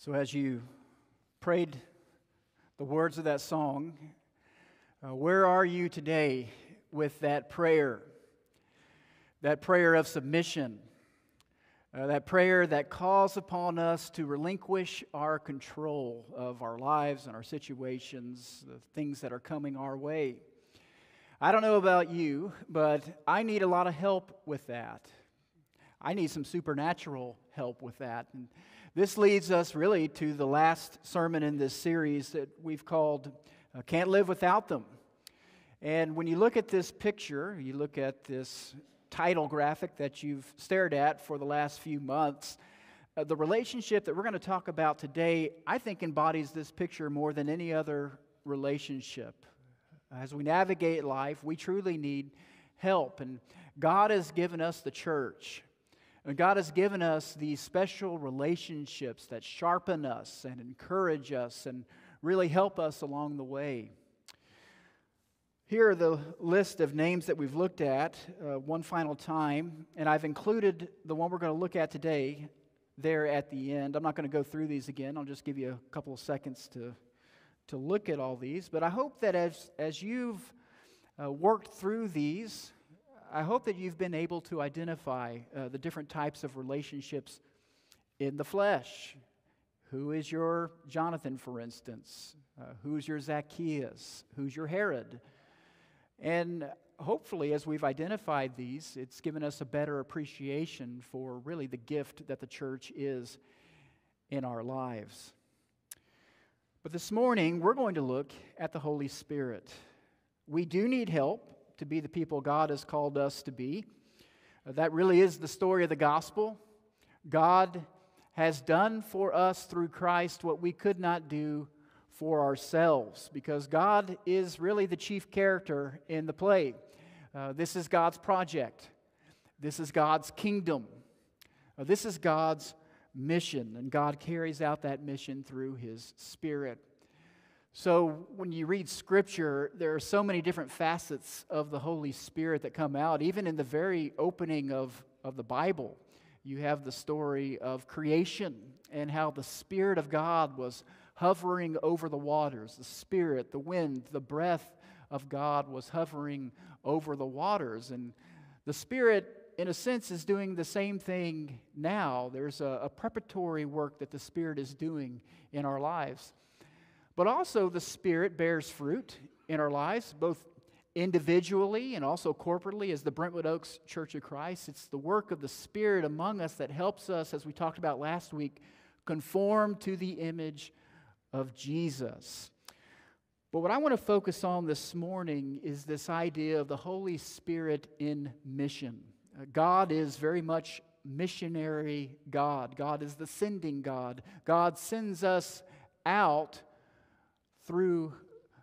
So, as you prayed the words of that song, uh, where are you today with that prayer? That prayer of submission, uh, that prayer that calls upon us to relinquish our control of our lives and our situations, the things that are coming our way. I don't know about you, but I need a lot of help with that. I need some supernatural help with that. And this leads us really to the last sermon in this series that we've called uh, Can't Live Without Them. And when you look at this picture, you look at this title graphic that you've stared at for the last few months, uh, the relationship that we're going to talk about today, I think, embodies this picture more than any other relationship. As we navigate life, we truly need help. And God has given us the church. And God has given us these special relationships that sharpen us and encourage us and really help us along the way. Here are the list of names that we've looked at uh, one final time, and I've included the one we're going to look at today there at the end. I'm not going to go through these again, I'll just give you a couple of seconds to, to look at all these. But I hope that as, as you've uh, worked through these, I hope that you've been able to identify uh, the different types of relationships in the flesh. Who is your Jonathan, for instance? Uh, who's your Zacchaeus? Who's your Herod? And hopefully, as we've identified these, it's given us a better appreciation for really the gift that the church is in our lives. But this morning, we're going to look at the Holy Spirit. We do need help to be the people God has called us to be. Uh, that really is the story of the gospel. God has done for us through Christ what we could not do for ourselves because God is really the chief character in the play. Uh, this is God's project, this is God's kingdom, uh, this is God's mission, and God carries out that mission through His Spirit. So, when you read Scripture, there are so many different facets of the Holy Spirit that come out. Even in the very opening of, of the Bible, you have the story of creation and how the Spirit of God was hovering over the waters. The Spirit, the wind, the breath of God was hovering over the waters. And the Spirit, in a sense, is doing the same thing now. There's a, a preparatory work that the Spirit is doing in our lives. But also, the Spirit bears fruit in our lives, both individually and also corporately as the Brentwood Oaks Church of Christ. It's the work of the Spirit among us that helps us, as we talked about last week, conform to the image of Jesus. But what I want to focus on this morning is this idea of the Holy Spirit in mission. Uh, God is very much missionary God. God is the sending God. God sends us out through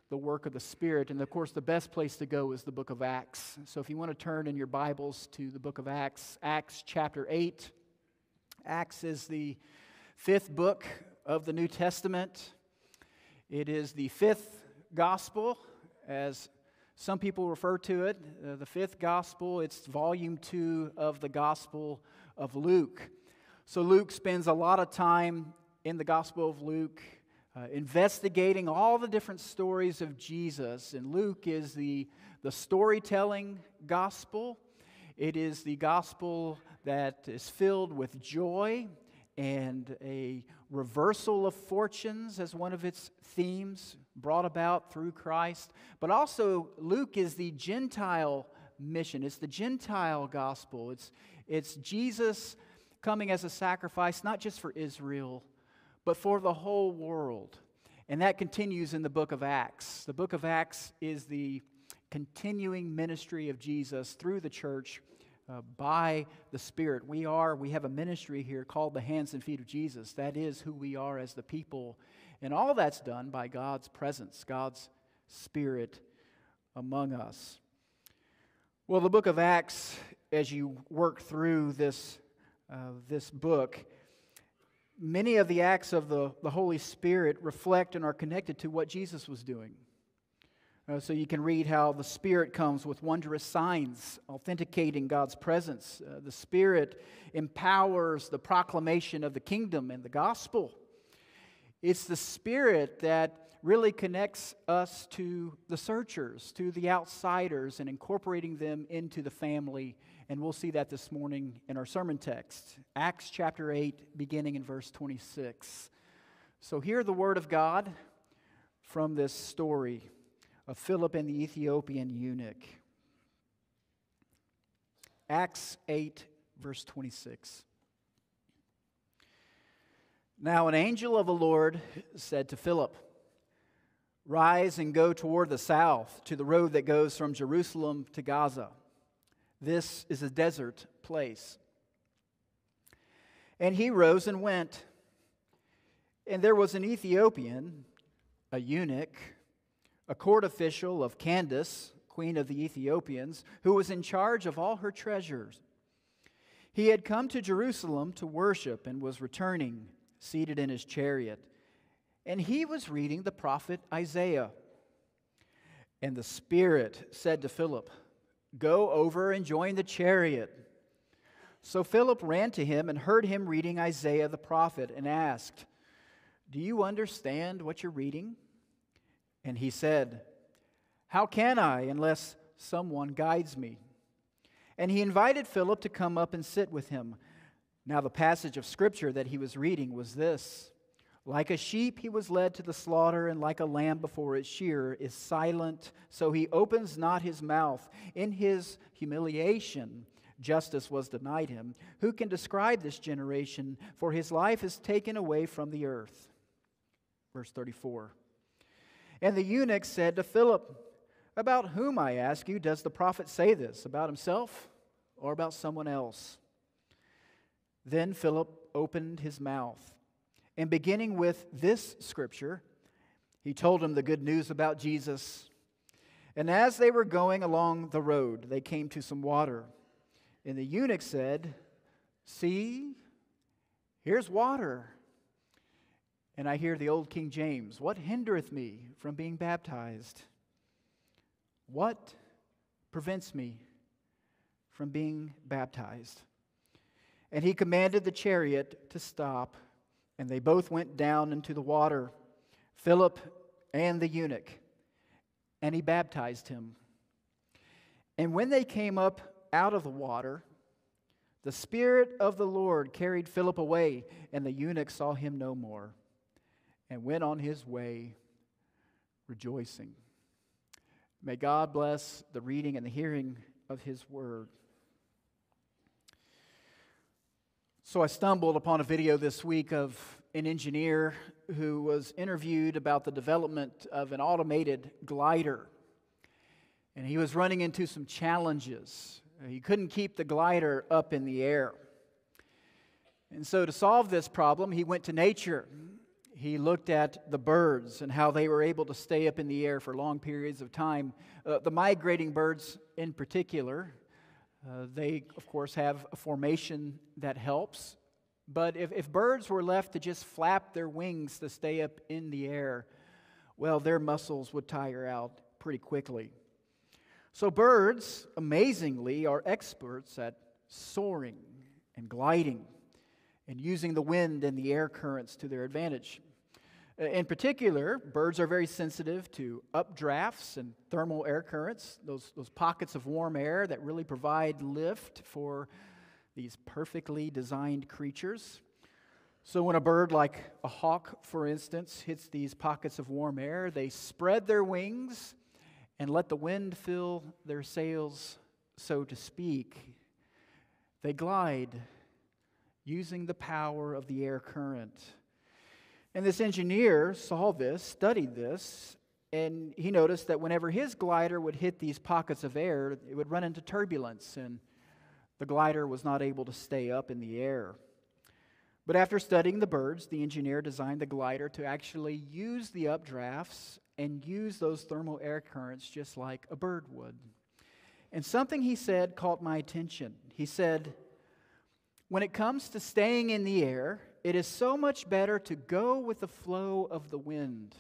the work of the Spirit. And of course, the best place to go is the book of Acts. So if you want to turn in your Bibles to the book of Acts, Acts chapter 8. Acts is the fifth book of the New Testament. It is the fifth gospel, as some people refer to it. Uh, the fifth gospel, it's volume two of the gospel of Luke. So Luke spends a lot of time in the gospel of Luke uh, investigating all the different stories of Jesus. And Luke is the, the storytelling gospel, it is the gospel that is filled with joy and a reversal of fortunes as one of its themes brought about through Christ. But also, Luke is the Gentile mission, it's the Gentile gospel. It's, it's Jesus coming as a sacrifice, not just for Israel but for the whole world. And that continues in the book of Acts. The book of Acts is the continuing ministry of Jesus through the church uh, by the Spirit. We are, we have a ministry here called the hands and feet of Jesus. That is who we are as the people. And all that's done by God's presence, God's Spirit among us. Well, the book of Acts, as you work through this, uh, this book, many of the acts of the, the Holy Spirit reflect and are connected to what Jesus was doing. Uh, so you can read how the Spirit comes with wondrous signs, authenticating God's presence. Uh, the Spirit empowers the proclamation of the kingdom and the gospel. It's the Spirit that really connects us to the searchers, to the outsiders, and incorporating them into the family. And we'll see that this morning in our sermon text, Acts chapter 8, beginning in verse 26. So, hear the word of God from this story of Philip and the Ethiopian eunuch. Acts 8, verse 26. Now, an angel of the Lord said to Philip, Rise and go toward the south to the road that goes from Jerusalem to Gaza. This is a desert place. And he rose and went. And there was an Ethiopian, a eunuch, a court official of Candace, queen of the Ethiopians, who was in charge of all her treasures. He had come to Jerusalem to worship and was returning, seated in his chariot and he was reading the prophet Isaiah. And the Spirit said to Philip, Go over and join the chariot. So Philip ran to him and heard him reading Isaiah the prophet and asked, Do you understand what you're reading? And he said, How can I unless someone guides me? And he invited Philip to come up and sit with him. Now, the passage of scripture that he was reading was this. Like a sheep, he was led to the slaughter, and like a lamb before its shearer is silent, so he opens not his mouth. In his humiliation, justice was denied him. Who can describe this generation? For his life is taken away from the earth. Verse 34. And the eunuch said to Philip, About whom, I ask you, does the prophet say this? About himself or about someone else? Then Philip opened his mouth and beginning with this scripture, he told him the good news about Jesus. And as they were going along the road, they came to some water. And the eunuch said, See, here's water. And I hear the old King James, What hindereth me from being baptized? What prevents me from being baptized? And he commanded the chariot to stop. And they both went down into the water, Philip and the eunuch, and he baptized him. And when they came up out of the water, the Spirit of the Lord carried Philip away, and the eunuch saw him no more, and went on his way rejoicing. May God bless the reading and the hearing of his word. So I stumbled upon a video this week of an engineer who was interviewed about the development of an automated glider. And he was running into some challenges. He couldn't keep the glider up in the air. And so, to solve this problem, he went to nature. He looked at the birds and how they were able to stay up in the air for long periods of time. Uh, the migrating birds, in particular, uh, they, of course, have a formation that helps. But if, if birds were left to just flap their wings to stay up in the air, well, their muscles would tire out pretty quickly. So, birds, amazingly, are experts at soaring and gliding and using the wind and the air currents to their advantage. Uh, in particular, birds are very sensitive to updrafts and thermal air currents, those, those pockets of warm air that really provide lift for these perfectly designed creatures. So, when a bird like a hawk, for instance, hits these pockets of warm air, they spread their wings and let the wind fill their sails, so to speak. They glide using the power of the air current. And this engineer saw this, studied this, and he noticed that whenever his glider would hit these pockets of air, it would run into turbulence, and the glider was not able to stay up in the air. But after studying the birds, the engineer designed the glider to actually use the updrafts and use those thermal air currents just like a bird would. And something he said caught my attention. He said, When it comes to staying in the air, it is so much better to go with the flow of the wind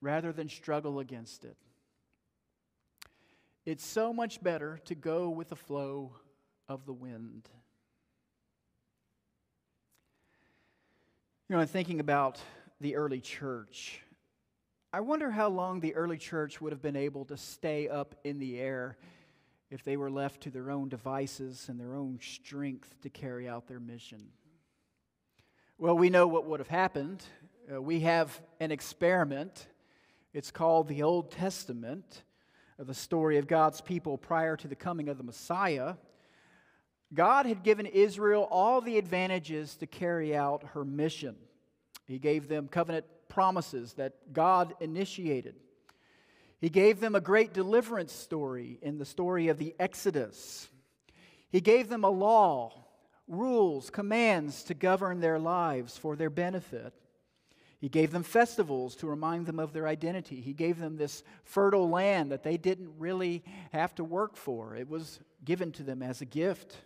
rather than struggle against it. It's so much better to go with the flow of the wind. You know, in thinking about the early church. I wonder how long the early church would have been able to stay up in the air if they were left to their own devices and their own strength to carry out their mission. Well, we know what would have happened. Uh, we have an experiment. It's called the Old Testament, of the story of God's people prior to the coming of the Messiah. God had given Israel all the advantages to carry out her mission. He gave them covenant promises that God initiated. He gave them a great deliverance story in the story of the Exodus. He gave them a law, rules, commands to govern their lives for their benefit. He gave them festivals to remind them of their identity. He gave them this fertile land that they didn't really have to work for, it was given to them as a gift.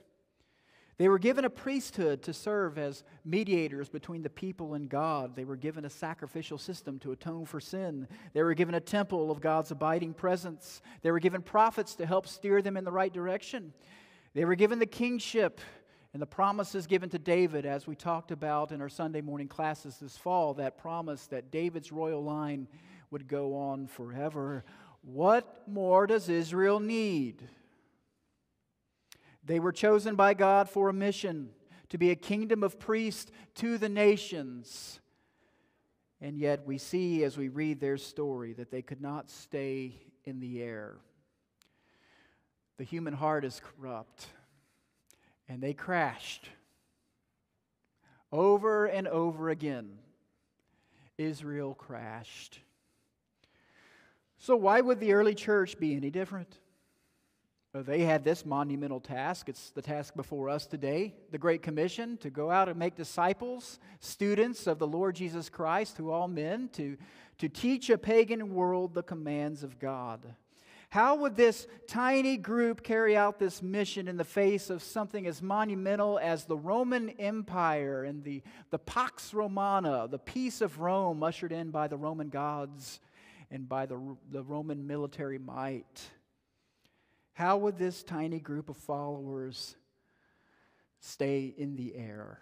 They were given a priesthood to serve as mediators between the people and God. They were given a sacrificial system to atone for sin. They were given a temple of God's abiding presence. They were given prophets to help steer them in the right direction. They were given the kingship and the promises given to David, as we talked about in our Sunday morning classes this fall, that promise that David's royal line would go on forever. What more does Israel need? They were chosen by God for a mission to be a kingdom of priests to the nations. And yet, we see as we read their story that they could not stay in the air. The human heart is corrupt, and they crashed over and over again. Israel crashed. So, why would the early church be any different? Oh, they had this monumental task. It's the task before us today the Great Commission to go out and make disciples, students of the Lord Jesus Christ, to all men, to, to teach a pagan world the commands of God. How would this tiny group carry out this mission in the face of something as monumental as the Roman Empire and the, the Pax Romana, the peace of Rome ushered in by the Roman gods and by the, the Roman military might? How would this tiny group of followers stay in the air?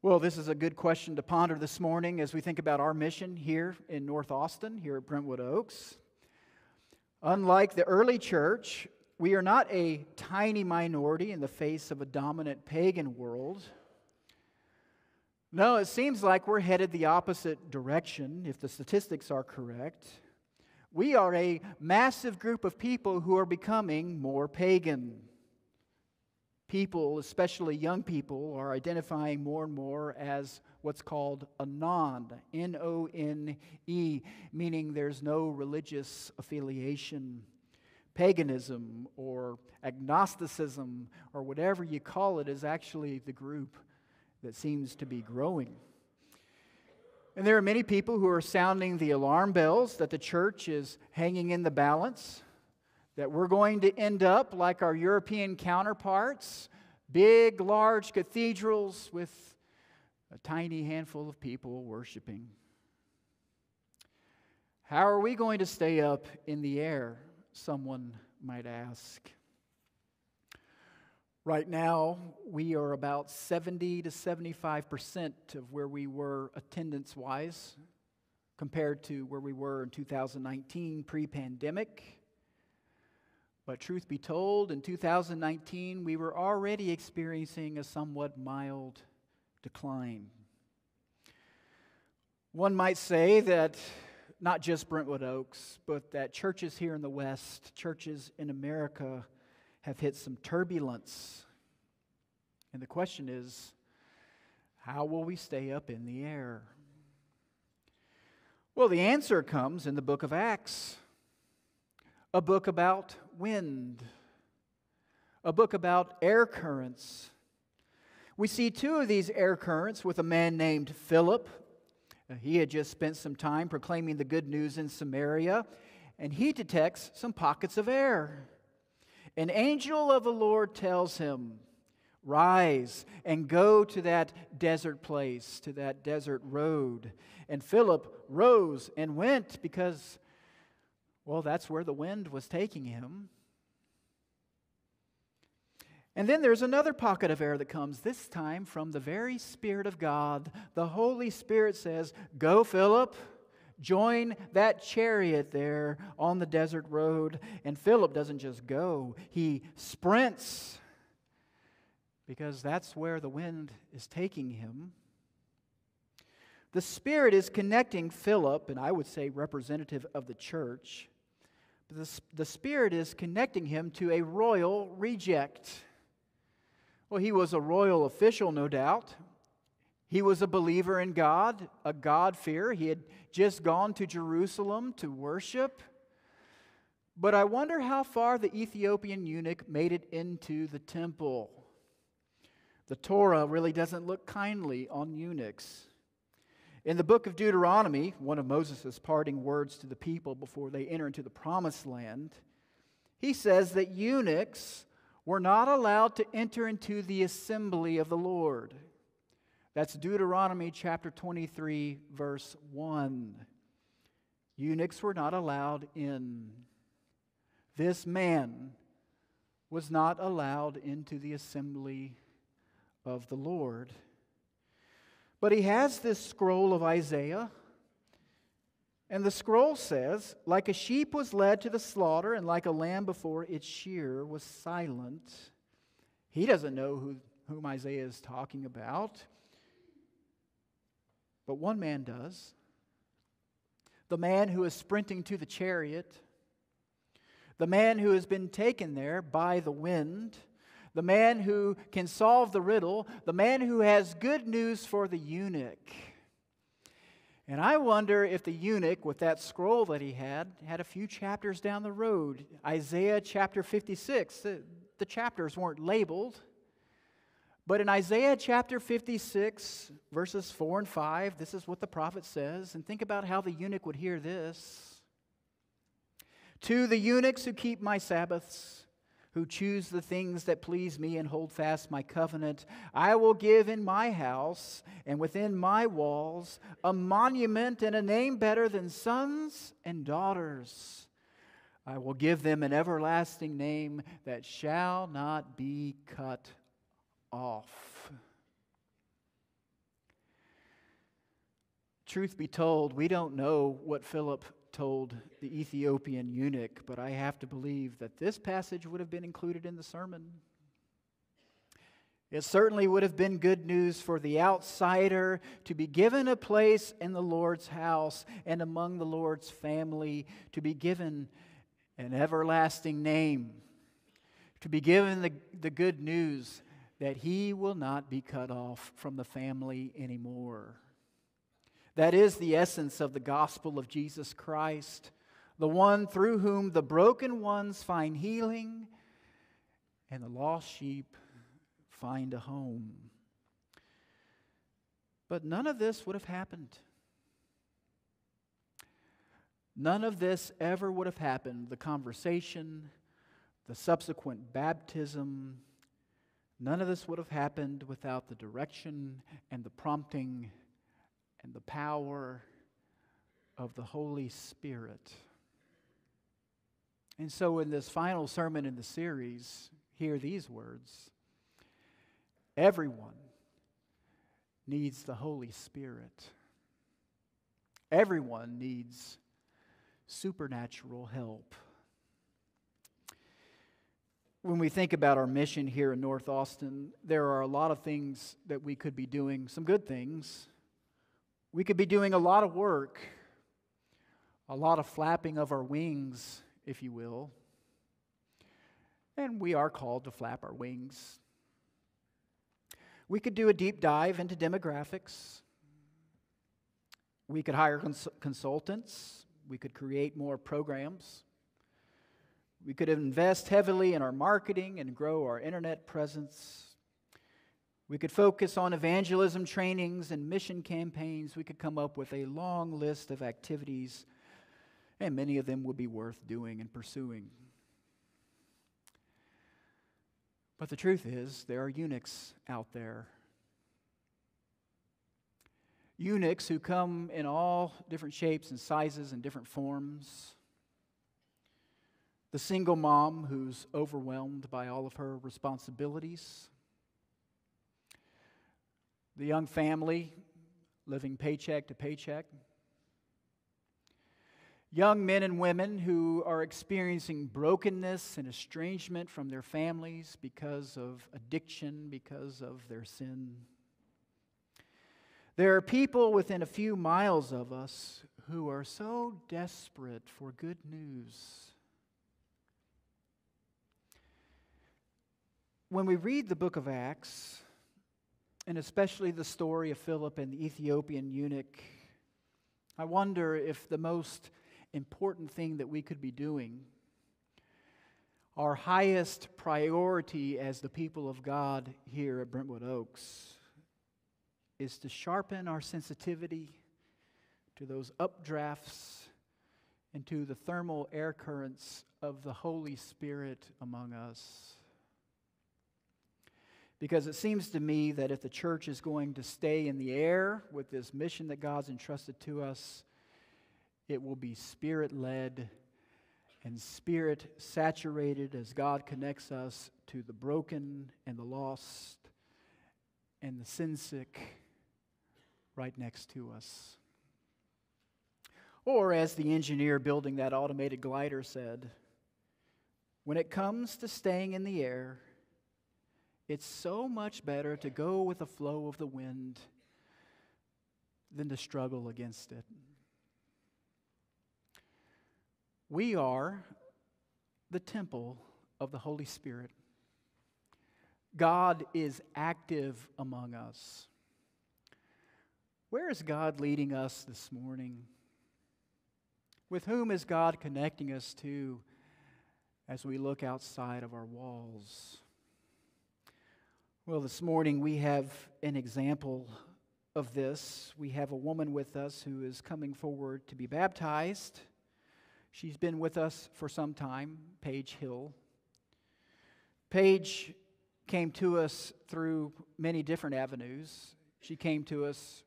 Well, this is a good question to ponder this morning as we think about our mission here in North Austin, here at Brentwood Oaks. Unlike the early church, we are not a tiny minority in the face of a dominant pagan world. No, it seems like we're headed the opposite direction if the statistics are correct. We are a massive group of people who are becoming more pagan. People, especially young people, are identifying more and more as what's called a non, N O N E, meaning there's no religious affiliation. Paganism or agnosticism or whatever you call it is actually the group that seems to be growing. And there are many people who are sounding the alarm bells that the church is hanging in the balance, that we're going to end up like our European counterparts, big, large cathedrals with a tiny handful of people worshiping. How are we going to stay up in the air? Someone might ask. Right now, we are about 70 to 75% of where we were attendance wise compared to where we were in 2019 pre pandemic. But truth be told, in 2019, we were already experiencing a somewhat mild decline. One might say that not just Brentwood Oaks, but that churches here in the West, churches in America, have hit some turbulence. And the question is how will we stay up in the air? Well, the answer comes in the book of Acts, a book about wind, a book about air currents. We see two of these air currents with a man named Philip. Uh, he had just spent some time proclaiming the good news in Samaria, and he detects some pockets of air. An angel of the Lord tells him, Rise and go to that desert place, to that desert road. And Philip rose and went because, well, that's where the wind was taking him. And then there's another pocket of air that comes, this time from the very Spirit of God. The Holy Spirit says, Go, Philip, join that chariot there on the desert road. And Philip doesn't just go, he sprints because that's where the wind is taking him. The Spirit is connecting Philip, and I would say representative of the church, the, the Spirit is connecting him to a royal reject. Well, he was a royal official, no doubt. He was a believer in God, a God-fearer. He had just gone to Jerusalem to worship. But I wonder how far the Ethiopian eunuch made it into the temple. The Torah really doesn't look kindly on eunuchs. In the book of Deuteronomy, one of Moses' parting words to the people before they enter into the promised land, he says that eunuchs were not allowed to enter into the assembly of the Lord. That's Deuteronomy chapter 23, verse 1. Eunuchs were not allowed in. This man was not allowed into the assembly of the Lord. But he has this scroll of Isaiah and the scroll says, like a sheep was led to the slaughter, and like a lamb before its shearer was silent. He doesn't know who, whom Isaiah is talking about, but one man does. The man who is sprinting to the chariot, the man who has been taken there by the wind, the man who can solve the riddle, the man who has good news for the eunuch. And I wonder if the eunuch, with that scroll that he had, had a few chapters down the road. Isaiah chapter 56, the, the chapters weren't labeled. But in Isaiah chapter 56, verses 4 and 5, this is what the prophet says. And think about how the eunuch would hear this. To the eunuchs who keep my Sabbaths, who choose the things that please me and hold fast my covenant. I will give in my house and within my walls a monument and a name better than sons and daughters. I will give them an everlasting name that shall not be cut off. Truth be told, we don't know what Philip told the Ethiopian eunuch, but I have to believe that this passage would have been included in the sermon. It certainly would have been good news for the outsider to be given a place in the Lord's house and among the Lord's family, to be given an everlasting name, to be given the, the good news that he will not be cut off from the family anymore. That is the essence of the gospel of Jesus Christ, the one through whom the broken ones find healing and the lost sheep find a home. But none of this would have happened. None of this ever would have happened. The conversation, the subsequent baptism, none of this would have happened without the direction and the prompting and the power of the Holy Spirit. And so, in this final sermon in the series, hear these words Everyone needs the Holy Spirit, everyone needs supernatural help. When we think about our mission here in North Austin, there are a lot of things that we could be doing, some good things we could be doing a lot of work, a lot of flapping of our wings, if you will. And we are called to flap our wings. We could do a deep dive into demographics. We could hire cons- consultants. We could create more programs. We could invest heavily in our marketing and grow our internet presence. We could focus on evangelism trainings and mission campaigns. We could come up with a long list of activities, and many of them would be worth doing and pursuing. But the truth is, there are eunuchs out there. Eunuchs who come in all different shapes and sizes and different forms. the single mom who's overwhelmed by all of her responsibilities, the young family living paycheck to paycheck, young men and women who are experiencing brokenness and estrangement from their families because of addiction, because of their sin. There are people within a few miles of us who are so desperate for good news. When we read the book of Acts, and especially the story of Philip and the Ethiopian eunuch, I wonder if the most important thing that we could be doing, our highest priority as the people of God here at Brentwood Oaks, is to sharpen our sensitivity to those updrafts and to the thermal air currents of the Holy Spirit among us. Because it seems to me that if the church is going to stay in the air with this mission that God's entrusted to us, it will be spirit led and spirit saturated as God connects us to the broken and the lost and the sin sick right next to us. Or, as the engineer building that automated glider said, when it comes to staying in the air, it's so much better to go with the flow of the wind than to struggle against it. We are the temple of the Holy Spirit. God is active among us. Where is God leading us this morning? With whom is God connecting us to as we look outside of our walls? Well, this morning we have an example of this. We have a woman with us who is coming forward to be baptized. She's been with us for some time, Paige Hill. Paige came to us through many different avenues. She came to us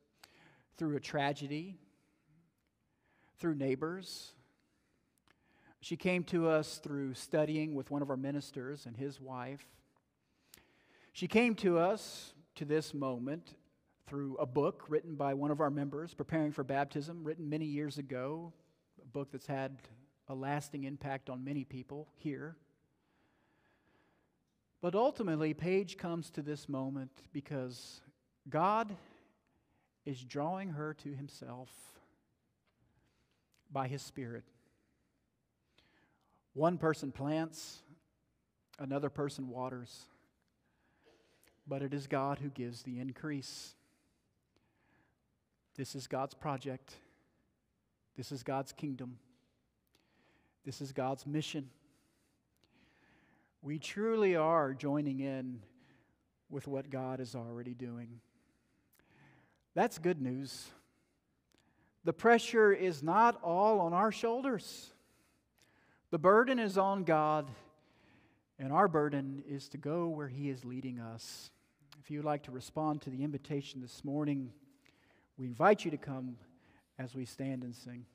through a tragedy, through neighbors. She came to us through studying with one of our ministers and his wife. She came to us to this moment through a book written by one of our members, Preparing for Baptism, written many years ago a book that's had a lasting impact on many people here. But ultimately, Paige comes to this moment because God is drawing her to Himself by His Spirit. One person plants, another person waters, but it is God who gives the increase. This is God's project. This is God's kingdom. This is God's mission. We truly are joining in with what God is already doing. That's good news. The pressure is not all on our shoulders. The burden is on God, and our burden is to go where He is leading us. If you would like to respond to the invitation this morning, we invite you to come as we stand and sing.